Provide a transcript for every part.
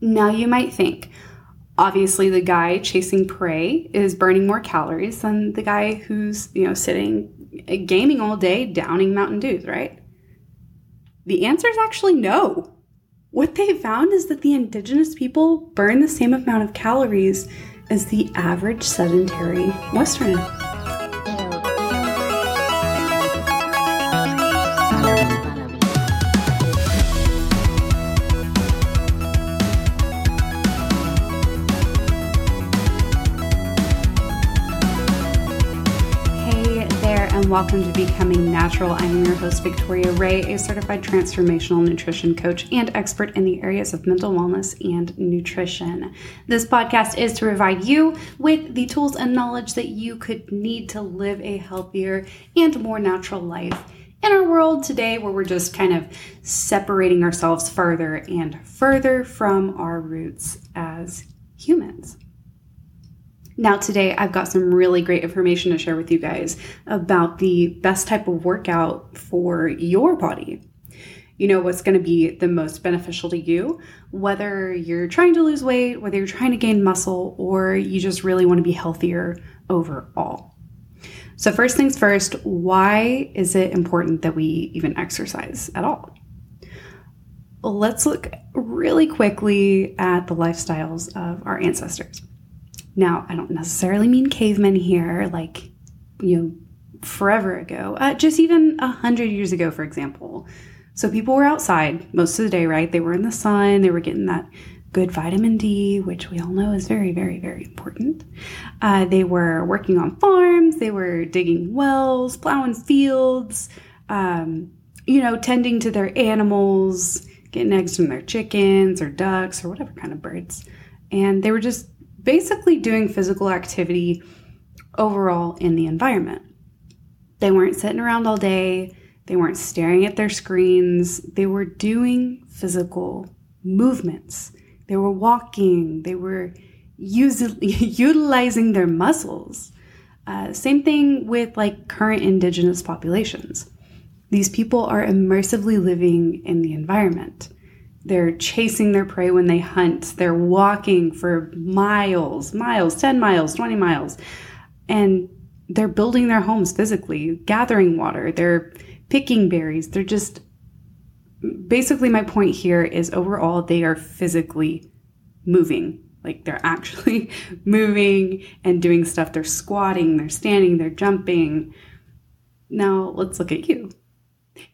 Now you might think, obviously the guy chasing prey is burning more calories than the guy who's, you know, sitting uh, gaming all day downing Mountain Dews, right? The answer is actually no. What they found is that the indigenous people burn the same amount of calories as the average sedentary Westerner. Welcome to Becoming Natural. I'm your host, Victoria Ray, a certified transformational nutrition coach and expert in the areas of mental wellness and nutrition. This podcast is to provide you with the tools and knowledge that you could need to live a healthier and more natural life in our world today where we're just kind of separating ourselves further and further from our roots as humans. Now, today I've got some really great information to share with you guys about the best type of workout for your body. You know what's going to be the most beneficial to you, whether you're trying to lose weight, whether you're trying to gain muscle, or you just really want to be healthier overall. So, first things first, why is it important that we even exercise at all? Let's look really quickly at the lifestyles of our ancestors. Now, I don't necessarily mean cavemen here, like, you know, forever ago, uh, just even a hundred years ago, for example. So people were outside most of the day, right? They were in the sun, they were getting that good vitamin D, which we all know is very, very, very important. Uh, they were working on farms, they were digging wells, plowing fields, um, you know, tending to their animals, getting eggs from their chickens or ducks or whatever kind of birds. And they were just basically doing physical activity overall in the environment. They weren't sitting around all day, they weren't staring at their screens, they were doing physical movements. They were walking, they were using, utilizing their muscles. Uh, same thing with like current indigenous populations. These people are immersively living in the environment. They're chasing their prey when they hunt. They're walking for miles, miles, 10 miles, 20 miles. And they're building their homes physically, gathering water. They're picking berries. They're just basically my point here is overall they are physically moving. Like they're actually moving and doing stuff. They're squatting, they're standing, they're jumping. Now let's look at you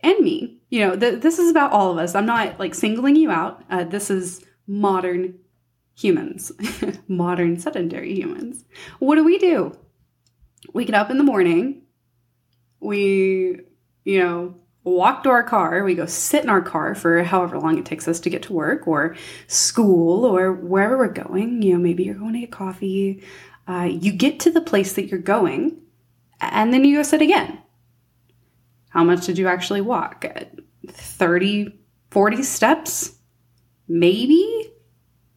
and me. You know, th- this is about all of us. I'm not like singling you out. Uh, this is modern humans, modern sedentary humans. What do we do? We get up in the morning, we, you know, walk to our car, we go sit in our car for however long it takes us to get to work or school or wherever we're going. You know, maybe you're going to get coffee. Uh, you get to the place that you're going, and then you go sit again how much did you actually walk? 30, 40 steps? Maybe?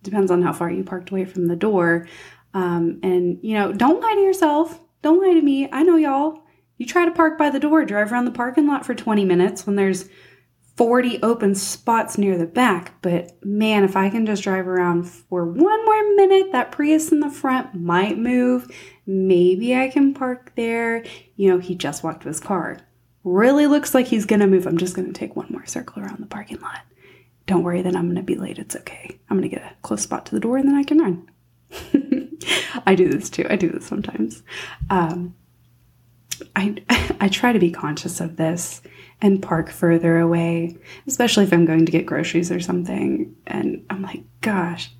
Depends on how far you parked away from the door. Um, and, you know, don't lie to yourself. Don't lie to me. I know y'all. You try to park by the door, drive around the parking lot for 20 minutes when there's 40 open spots near the back. But man, if I can just drive around for one more minute, that Prius in the front might move. Maybe I can park there. You know, he just walked to his car really looks like he's going to move, I'm just going to take one more circle around the parking lot. Don't worry that I'm going to be late. It's okay. I'm going to get a close spot to the door and then I can run. I do this too. I do this sometimes. Um, I I try to be conscious of this and park further away, especially if I'm going to get groceries or something. And I'm like, gosh,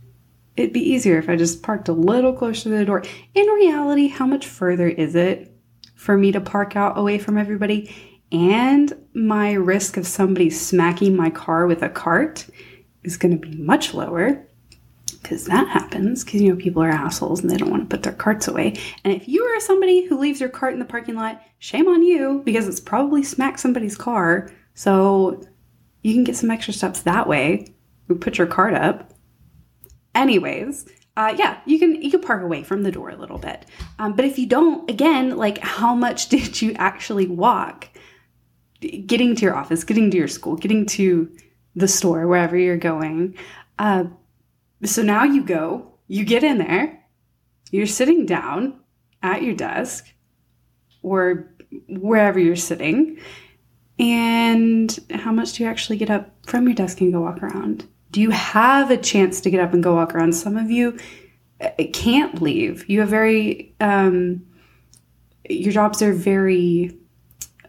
it'd be easier if I just parked a little closer to the door. In reality, how much further is it for me to park out away from everybody? And my risk of somebody smacking my car with a cart is going to be much lower because that happens because you know people are assholes and they don't want to put their carts away. And if you are somebody who leaves your cart in the parking lot shame on you because it's probably smacked somebody's car. So you can get some extra steps that way. You put your cart up. Anyways uh, yeah, you can you can park away from the door a little bit, um, but if you don't, again, like how much did you actually walk? Getting to your office, getting to your school, getting to the store, wherever you're going. Uh, So now you go, you get in there, you're sitting down at your desk or wherever you're sitting. And how much do you actually get up from your desk and go walk around? Do you have a chance to get up and go walk around? Some of you uh, can't leave. You have very, um, your jobs are very,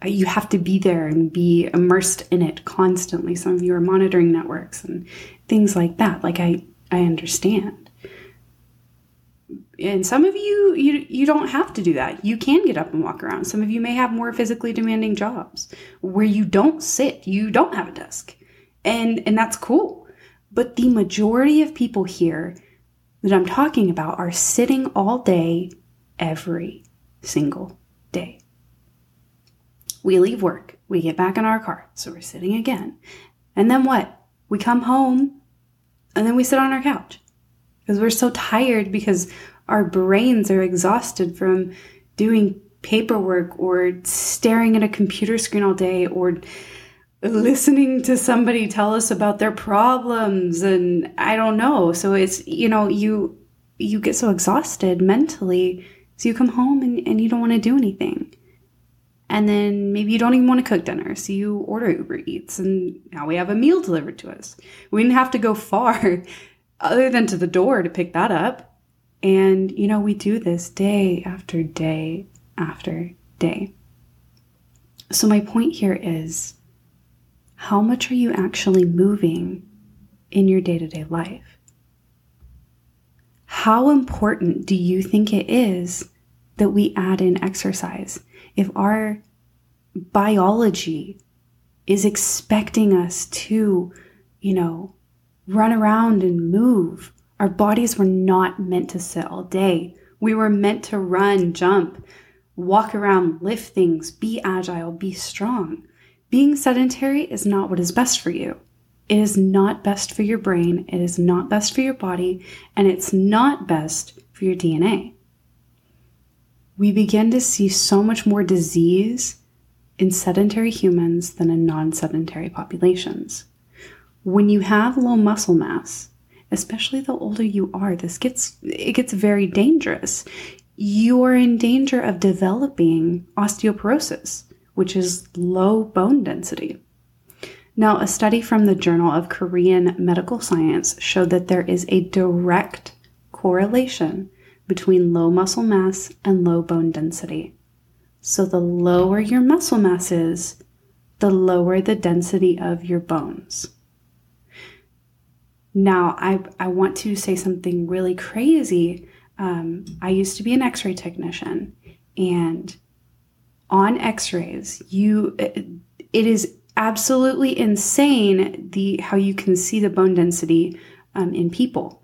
you have to be there and be immersed in it constantly. Some of you are monitoring networks and things like that. Like I, I understand. And some of you you you don't have to do that. You can get up and walk around. Some of you may have more physically demanding jobs where you don't sit. You don't have a desk. And and that's cool. But the majority of people here that i'm talking about are sitting all day every single day we leave work we get back in our car. So we're sitting again. And then what? We come home and then we sit on our couch. Because we're so tired because our brains are exhausted from doing paperwork or staring at a computer screen all day or listening to somebody tell us about their problems and I don't know. So it's you know, you you get so exhausted mentally, so you come home and, and you don't want to do anything. And then maybe you don't even want to cook dinner, so you order Uber Eats, and now we have a meal delivered to us. We didn't have to go far other than to the door to pick that up. And, you know, we do this day after day after day. So, my point here is how much are you actually moving in your day to day life? How important do you think it is that we add in exercise? If our biology is expecting us to, you know, run around and move our bodies were not meant to sit all day. We were meant to run, jump, walk around, lift things, be agile, be strong. Being sedentary is not what is best for you. It is not best for your brain, it is not best for your body, and it's not best for your DNA. We begin to see so much more disease in sedentary humans than in non sedentary populations. When you have low muscle mass, especially the older you are, this gets it gets very dangerous. You are in danger of developing osteoporosis, which is low bone density. Now, a study from the Journal of Korean Medical Science showed that there is a direct correlation between low muscle mass and low bone density. So, the lower your muscle mass is, the lower the density of your bones. Now, I, I want to say something really crazy. Um, I used to be an x ray technician, and on x rays, you it is absolutely insane the how you can see the bone density um, in people.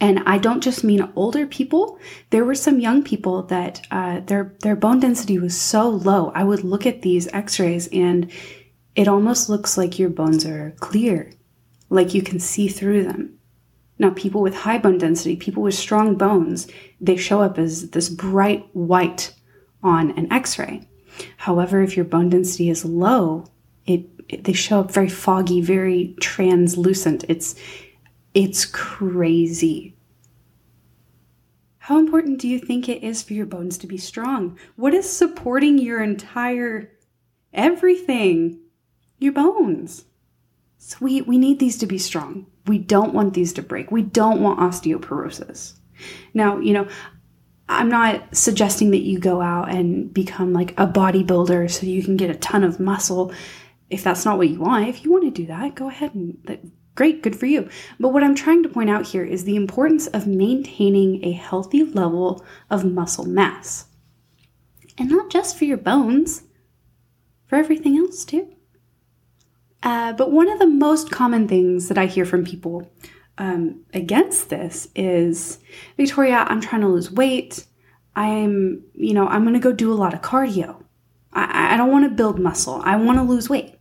And I don't just mean older people. There were some young people that uh, their their bone density was so low. I would look at these X-rays and it almost looks like your bones are clear like you can see through them. Now, people with high bone density, people with strong bones, they show up as this bright white on an x ray. However, if your bone density is low, it, it, they show up very foggy, very translucent. It's it's crazy. How important do you think it is for your bones to be strong? What is supporting your entire everything? Your bones. Sweet, we, need these to be strong. We don't want these to break. We don't want osteoporosis. Now, you know, I'm not suggesting that you go out and become like a bodybuilder so you can get a ton of muscle. If that's not what you want, if you want to do that, go ahead and great, good for you. But what I'm trying to point out here is the importance of maintaining a healthy level of muscle mass. And not just for your bones, for everything else too. Uh, but one of the most common things that I hear from people um, against this is Victoria, I'm trying to lose weight. I'm, you know, I'm going to go do a lot of cardio. I, I don't want to build muscle. I want to lose weight.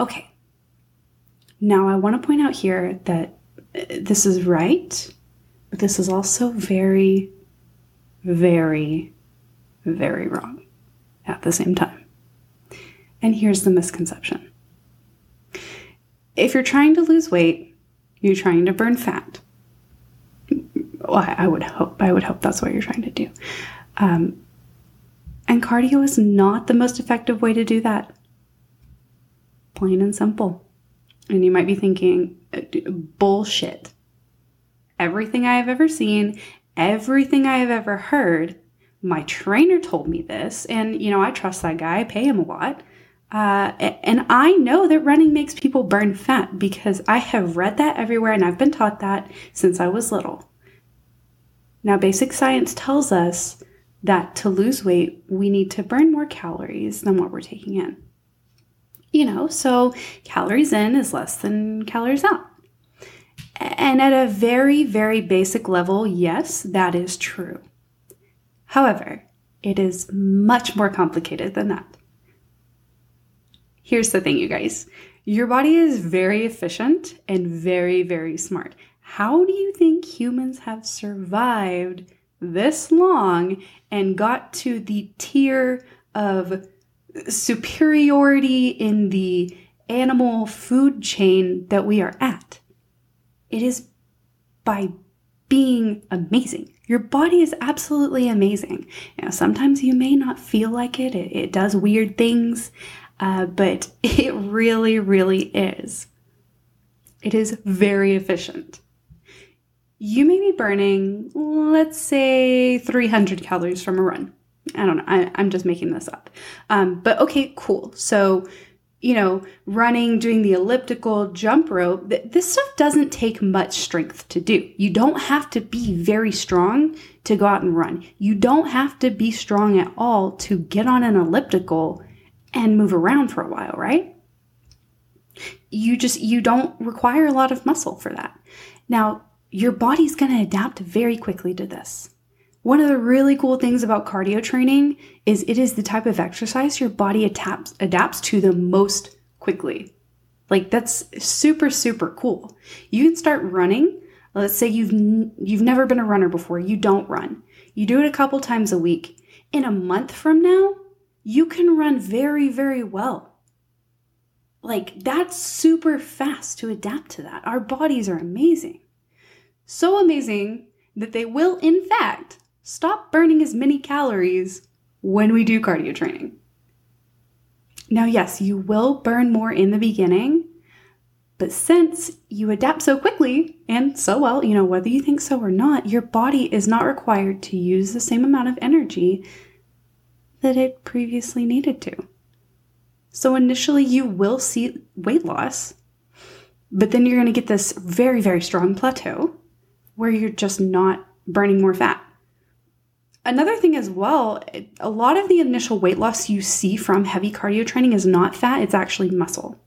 Okay. Now, I want to point out here that uh, this is right, but this is also very, very, very wrong at the same time. And here's the misconception if you're trying to lose weight, You're trying to burn fat. Well, I would hope. I would hope that's what you're trying to do. Um, and cardio is not the most effective way to do that. Plain and simple. And you might be thinking, uh, bullshit. Everything I have ever seen, everything I have ever heard, my trainer told me this, and you know, I trust that guy, I pay him a lot. Uh, and I know that running makes people burn fat because I have read that everywhere and I've been taught that since I was little. Now, basic science tells us that to lose weight, we need to burn more calories than what we're taking in. You know, so calories in is less than calories out. And at a very, very basic level, yes, that is true. However, it is much more complicated than that. Here's the thing, you guys your body is very efficient and very, very smart. How do you think humans have survived this long and got to the tier of superiority in the animal food chain that we are at? It is by being amazing. Your body is absolutely amazing. Now, sometimes you may not feel like it, it, it does weird things uh, but it really, really is. It is very efficient. You may be burning, let's say, 300 calories from a run. I don't know. I, am just making this up. Um, but okay, cool. So, you know, running, doing the elliptical, jump rope, th- this stuff doesn't take much strength to do. You don't have to be very strong to go out and run. You don't have to be strong at all to get on an elliptical and move around for a while, right? You just you don't require a lot of muscle for that. Now, your body's going to adapt very quickly to this. One of the really cool things about cardio training is it is the type of exercise your body adapts, adapts to the most quickly. Like that's super super cool. You can start running. Let's say you've you've never been a runner before. You don't run. You do it a couple times a week. In a month from now, you can run very, very well. Like, that's super fast to adapt to that. Our bodies are amazing. So amazing that they will, in fact, stop burning as many calories when we do cardio training. Now, yes, you will burn more in the beginning, but since you adapt so quickly and so well, you know, whether you think so or not, your body is not required to use the same amount of energy that it previously needed to. So initially, you will see weight loss, but then you're going to get this very, very strong plateau where you're just not burning more fat. Another thing as well, a lot of the initial weight loss you see from heavy cardio training is not fat, it's actually muscle.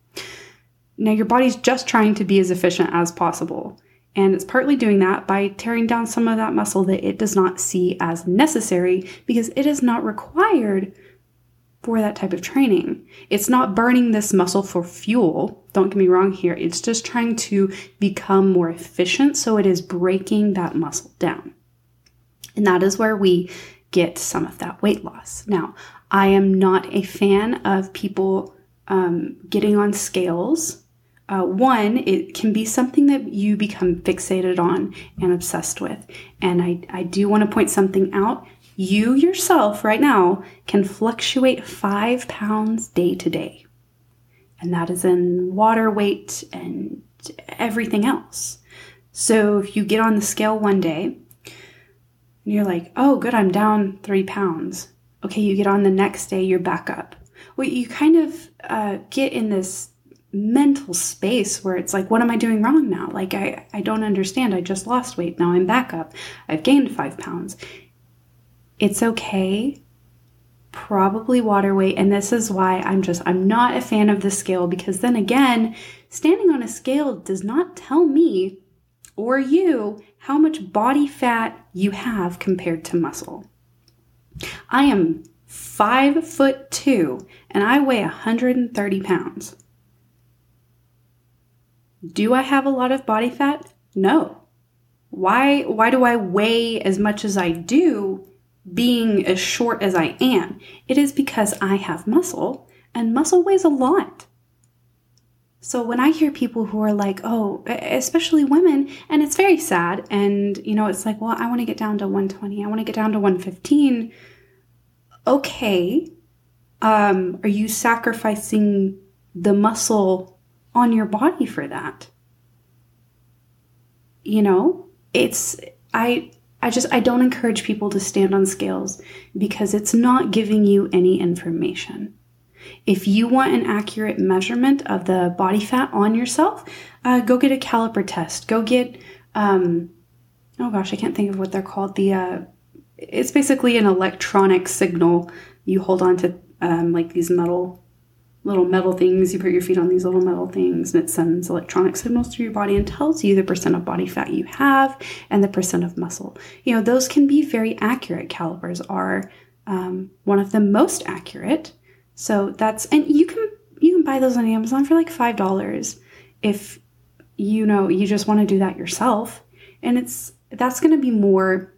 Now, your body's just trying to be as efficient as possible. And it's partly doing that by tearing down some of that muscle that it does not see as necessary because it is not required for that type of training. It's not burning this muscle for fuel. Don't get me wrong here. It's just trying to become more efficient. So it is breaking that muscle down. And that is where we get some of that weight loss. Now, I am not a fan of people um, getting on scales uh, one, it can be something that you become fixated on and obsessed with. And I, I do want to point something out. You yourself, right now, can fluctuate five pounds day to day. And that is in water weight and everything else. So if you get on the scale one day and you're like, oh, good, I'm down three pounds. Okay, you get on the next day, you're back up. Well, you kind of uh, get in this mental space where it's like, what am I doing wrong now? Like, I, I don't understand. I just lost weight. Now I'm back up. I've gained five pounds. It's okay. Probably water weight. And this is why I'm just, I'm not a fan of the scale because then again, standing on a scale does not tell me or you how much body fat you have compared to muscle. I am five foot two and I weigh 130 pounds. Do I have a lot of body fat? No. Why why do I weigh as much as I do being as short as I am? It is because I have muscle and muscle weighs a lot. So when I hear people who are like, oh, especially women, and it's very sad, and you know, it's like, well, I want to get down to 120, I want to get down to 115. Okay. Um, are you sacrificing the muscle on your body for that? You know, it's I I just I don't encourage people to stand on scales because it's not giving you any information. If you want an accurate measurement of the body fat on yourself, uh, go get a caliper test. Go get, um, oh gosh, I can't think of what they're called. The uh, it's basically an electronic signal you hold on to, um, like these metal little metal things. You put your feet on these little metal things, and it sends electronic signals through your body and tells you the percent of body fat you have and the percent of muscle. You know, those can be very accurate. Calipers are um, one of the most accurate. So that's and you can you can buy those on Amazon for like five dollars if you know you just want to do that yourself. And it's that's going to be more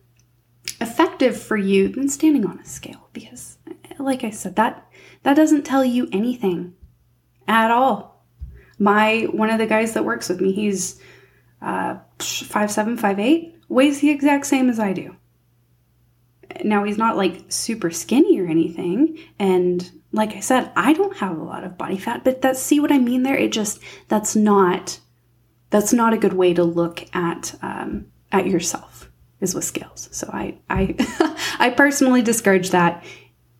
effective for you than standing on a scale because like I said that that doesn't tell you anything at all. My one of the guys that works with me, he's uh, five seven, five eight, weighs the exact same as I do. Now he's not like super skinny or anything, and like I said, I don't have a lot of body fat, but that's see what I mean there. It just that's not that's not a good way to look at um, at yourself is with scales. So I I I personally discourage that.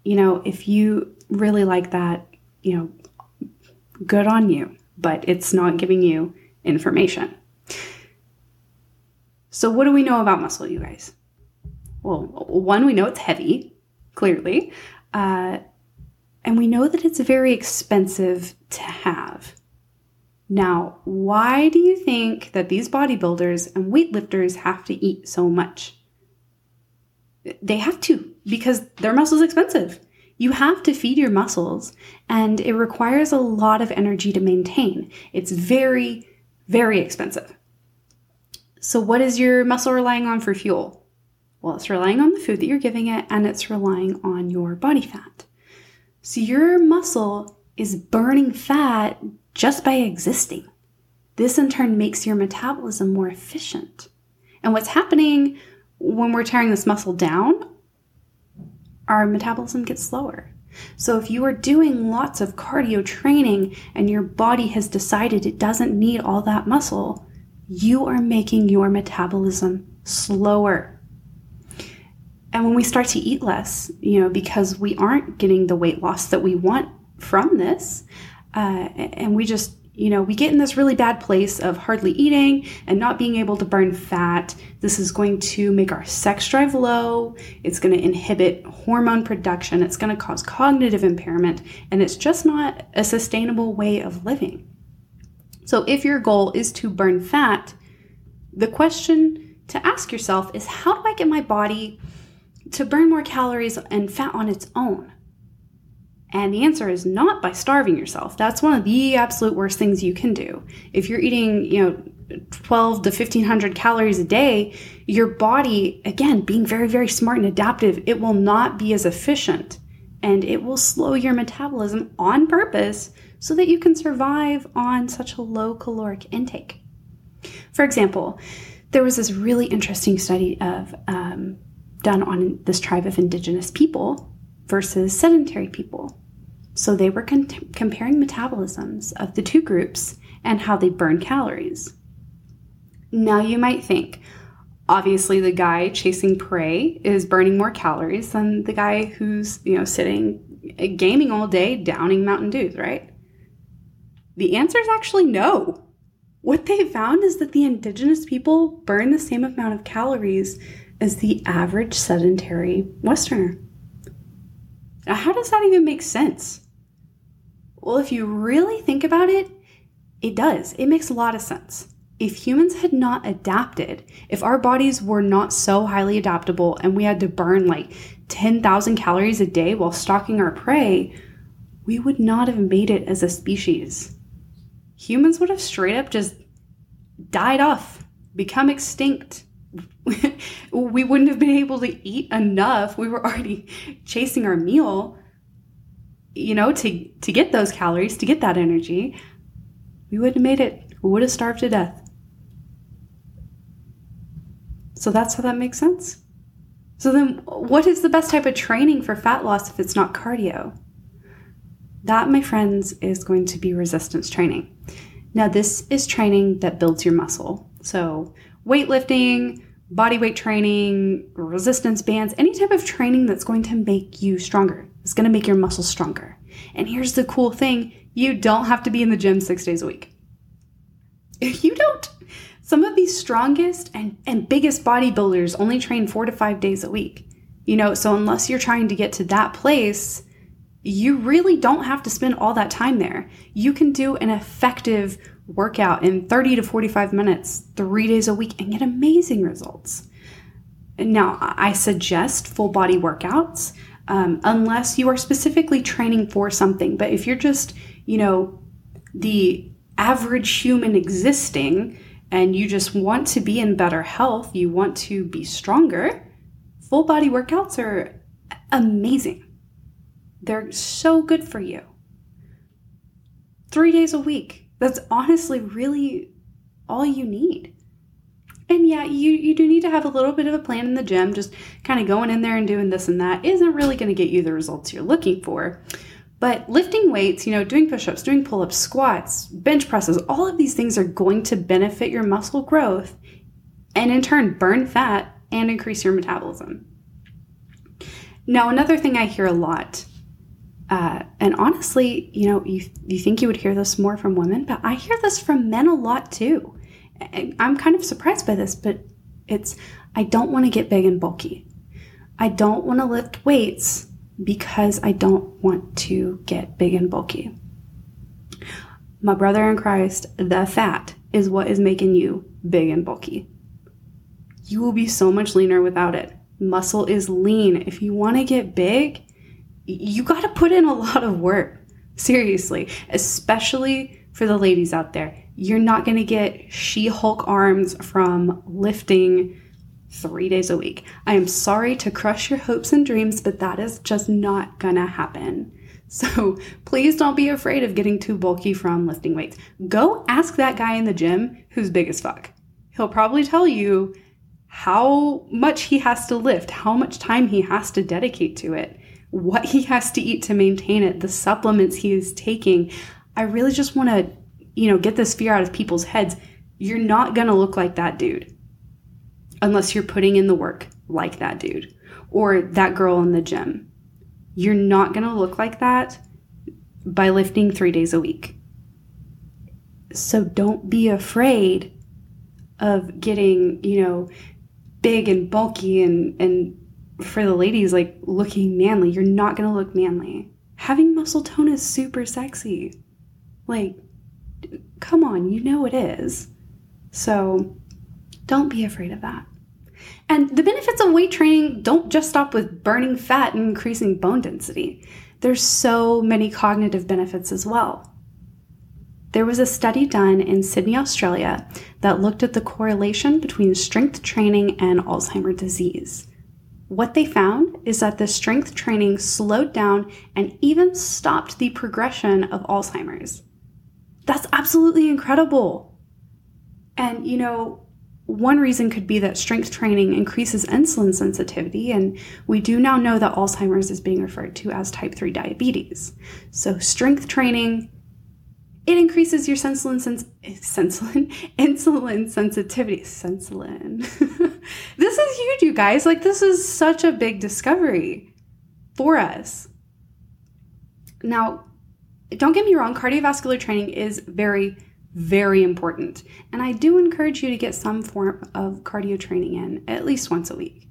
You know, if you really like that, you know, good on you, but it's not giving you information. So what do we know about muscle, you guys? Well, one, we know it's heavy, clearly. Uh, and we know that it's very expensive to have. Now, why do you think that these bodybuilders and weightlifters have to eat so much? They have to because their muscles expensive. You have to feed your muscles and it requires a lot of energy to maintain. It's very, very expensive. So, what is your muscle relying on for fuel? Well, it's relying on the food that you're giving it and it's relying on your body fat. So your muscle is burning fat just by existing. This in turn makes your metabolism more efficient. And what's happening when we're tearing this muscle down, our metabolism gets slower. So if you are doing lots of cardio training and your body has decided it doesn't need all that muscle, you are making your metabolism slower. And when we start to eat less, you know, because we aren't getting the weight loss that we want from this, uh, and we just, you know, we get in this really bad place of hardly eating and not being able to burn fat. This is going to make our sex drive low. It's going to inhibit hormone production. It's going to cause cognitive impairment. And it's just not a sustainable way of living. So, if your goal is to burn fat, the question to ask yourself is how do I get my body to burn more calories and fat on its own? And the answer is not by starving yourself. That's one of the absolute worst things you can do. If you're eating, you know, 12 to 1500 calories a day, your body, again, being very, very smart and adaptive, it will not be as efficient and it will slow your metabolism on purpose so that you can survive on such a low caloric intake. For example, there was this really interesting study of um, done on this tribe of indigenous people versus sedentary people. So they were con- comparing metabolisms of the two groups and how they burn calories. Now you might think, obviously the guy chasing prey is burning more calories than the guy who's, you know, sitting eh, gaming all day downing Mountain Dews, right? The answer is actually no. What they found is that the indigenous people burn the same amount of calories as the average sedentary Westerner. Now, how does that even make sense? Well, if you really think about it, it does. It makes a lot of sense. If humans had not adapted, if our bodies were not so highly adaptable and we had to burn like 10,000 calories a day while stalking our prey, we would not have made it as a species. Humans would have straight up just died off, become extinct, we wouldn't have been able to eat enough. We were already chasing our meal, you know, to to get those calories, to get that energy. We wouldn't have made it. We would have starved to death. So that's how that makes sense. So then, what is the best type of training for fat loss if it's not cardio? That, my friends, is going to be resistance training. Now, this is training that builds your muscle. So, weightlifting, body weight training, resistance bands, any type of training that's going to make you stronger. It's going to make your muscles stronger. And here's the cool thing you don't have to be in the gym six days a week. You don't, some of the strongest and, and biggest bodybuilders only train four to five days a week. You know, so unless you're trying to get to that place, you really don't have to spend all that time there. You can do an effective workout in 30 to 45 minutes, three days a week, and get amazing results. Now, I suggest full body workouts um, unless you are specifically training for something. But if you're just, you know, the average human existing and you just want to be in better health, you want to be stronger, full body workouts are amazing. They're so good for you. Three days a week. That's honestly really all you need. And yeah, you, you do need to have a little bit of a plan in the gym. Just kind of going in there and doing this and that isn't really going to get you the results you're looking for. But lifting weights, you know, doing push ups, doing pull ups, squats, bench presses, all of these things are going to benefit your muscle growth and in turn burn fat and increase your metabolism. Now, another thing I hear a lot, uh, and honestly, you know, you, you think you would hear this more from women, but I hear this from men a lot too. I'm kind of surprised by this, but it's I don't want to get big and bulky. I don't want to lift weights because I don't want to get big and bulky. My brother in Christ, the fat is what is making you big and bulky. You will be so much leaner without it. Muscle is lean. If you want to get big, you got to put in a lot of work. Seriously, especially for the ladies out there. You're not going to get She Hulk arms from lifting three days a week. I am sorry to crush your hopes and dreams, but that is just not gonna happen. So please don't be afraid of getting too bulky from lifting weights. Go ask that guy in the gym who's big as fuck. He'll probably tell you how much he has to lift, how much time he has to dedicate to it, what he has to eat to maintain it, the supplements he is taking. I really just want to, you know, get this fear out of people's heads. You're not going to look like that dude unless you're putting in the work like that dude or that girl in the gym. You're not going to look like that by lifting three days a week. So don't be afraid of getting, you know, big and bulky and, and for the ladies, like looking manly. You're not to look manly. Having muscle tone is super sexy. Like, come on, you know it is. So don't be afraid of that. And the benefits of weight training don't just stop with burning fat and increasing bone density. There's so many cognitive benefits as well. There was a study done in Sydney, Australia that looked at the correlation between strength training and Alzheimer's disease. What they found is that the strength training slowed down and even stopped the progression of Alzheimer's. That's absolutely incredible. And, you know, one reason could be that strength training increases insulin sensitivity, and we do now know that Alzheimer's is being referred to as type 3 diabetes. So, strength training it increases your insulin sens- insulin sensitivity. Insulin. this is huge, you guys. Like this is such a big discovery for us. Now, don't get me wrong, cardiovascular training is very very important. And I do encourage you to get some form of cardio training in at least once a week.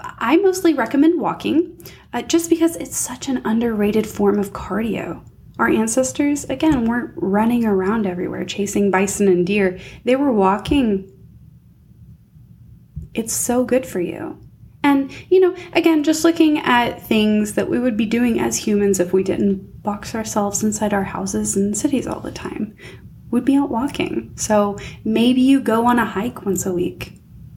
I mostly recommend walking uh, just because it's such an underrated form of cardio. Our ancestors, again, weren't running around everywhere chasing bison and deer, they were walking. It's so good for you. And, you know, again, just looking at things that we would be doing as humans if we didn't box ourselves inside our houses and cities all the time would be out walking. So maybe you go on a hike once a week.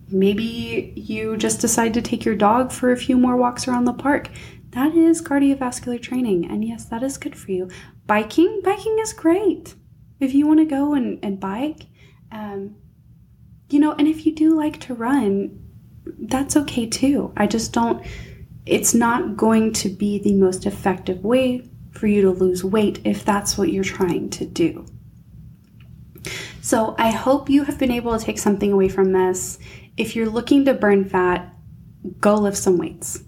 Maybe you just decide to take your dog for a few more walks around the park. That is cardiovascular training. And yes, that is good for you. Biking, biking is great. if you want to go and, and bike, um, you know, and if you do like to run, that's okay too. I just don't, it's not going to be the most effective way for you to lose weight if that's what you're trying to do. So I hope you have been able to take something away from this. If you're looking to burn fat, go lift some weights.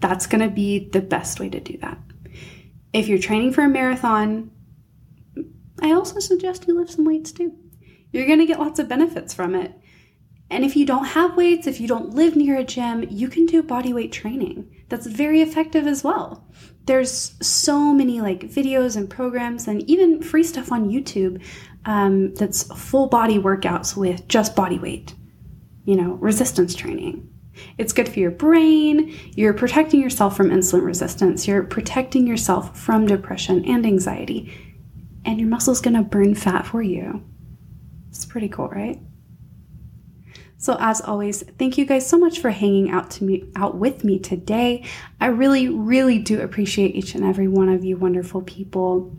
That's going to be the best way to do that. If you're training for a marathon, I also suggest you lift some weights too. You're going to get lots of benefits from it. And if you don't have weights, if you don't live near a gym, you can do body weight training. That's very effective as well. There's so many like videos and programs and even free stuff on YouTube um, that's full body workouts with just body weight, you know, resistance training. It's good for your brain. You're protecting yourself from insulin resistance. You're protecting yourself from depression and anxiety. And your muscle's gonna burn fat for you. It's pretty cool, right? So as always, thank you guys so much for hanging out to me out with me today. I really really do appreciate each and every one of you wonderful people.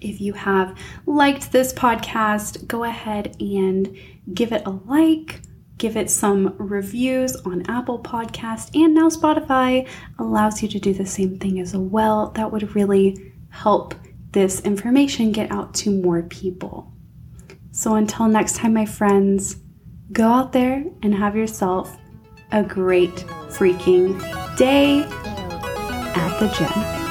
If you have liked this podcast, go ahead and give it a like, give it some reviews on Apple Podcast and now Spotify allows you to do the same thing as well. That would really help this information get out to more people. So until next time, my friends, go out there and have yourself a great freaking day at the gym.